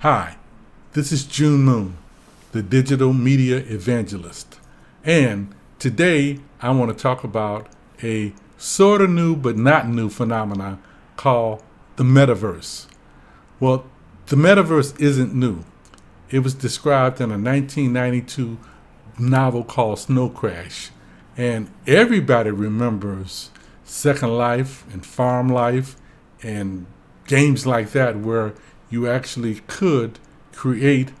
Hi, this is June Moon, the digital media evangelist. And today I want to talk about a sort of new but not new phenomenon called the metaverse. Well, the metaverse isn't new. It was described in a 1992 novel called Snow Crash. And everybody remembers Second Life and Farm Life and games like that where you actually could create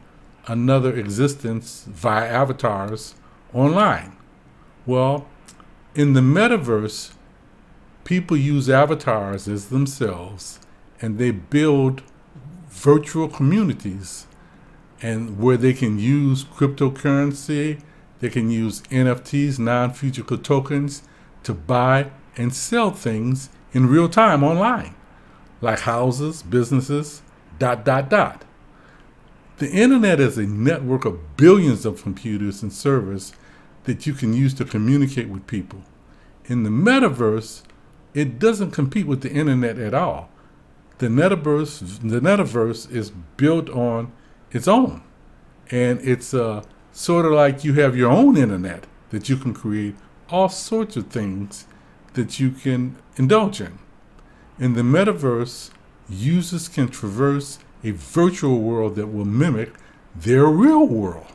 another existence via avatars online. Well, in the metaverse, people use avatars as themselves and they build virtual communities and where they can use cryptocurrency, they can use NFTs, non-fungible tokens to buy and sell things in real time online, like houses, businesses, dot dot dot. The internet is a network of billions of computers and servers that you can use to communicate with people. In the metaverse, it doesn't compete with the internet at all. The metaverse, the metaverse is built on its own, and it's uh, sort of like you have your own internet that you can create all sorts of things that you can indulge in. In the metaverse, users can traverse a virtual world that will mimic their real world.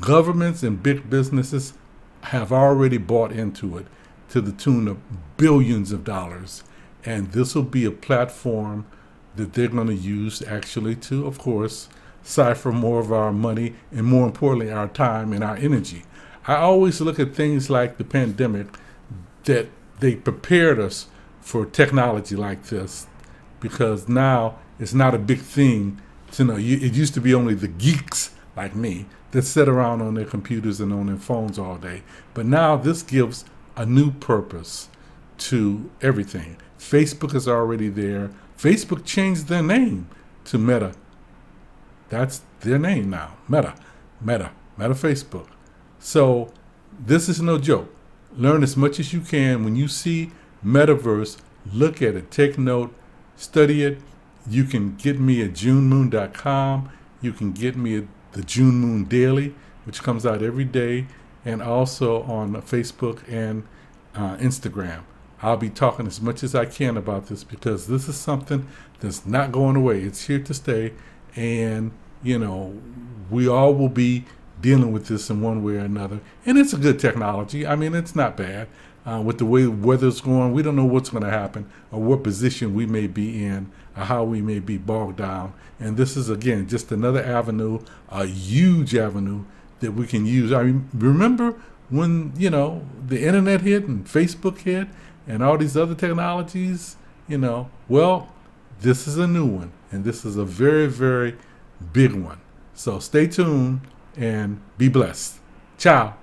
Governments and big businesses have already bought into it to the tune of billions of dollars. And this will be a platform that they're going to use actually to, of course, cipher more of our money and more importantly, our time and our energy. I always look at things like the pandemic that they prepared us for technology like this because now it's not a big thing to know. It used to be only the geeks like me that sit around on their computers and on their phones all day. But now this gives a new purpose to everything. Facebook is already there. Facebook changed their name to Meta. That's their name now. Meta. Meta. Meta Facebook. So this is no joke. Learn as much as you can. When you see metaverse, look at it, take note, study it. You can get me at junemoon.com. You can get me at the June Moon Daily, which comes out every day, and also on Facebook and uh, Instagram. I'll be talking as much as I can about this because this is something that's not going away. It's here to stay, and you know, we all will be dealing with this in one way or another. And it's a good technology. I mean, it's not bad. Uh, with the way the weather's going, we don't know what's going to happen or what position we may be in or how we may be bogged down. And this is, again, just another avenue, a huge avenue that we can use. I mean, remember when, you know, the internet hit and Facebook hit and all these other technologies, you know, well, this is a new one. And this is a very, very big one. So stay tuned and be blessed. Ciao.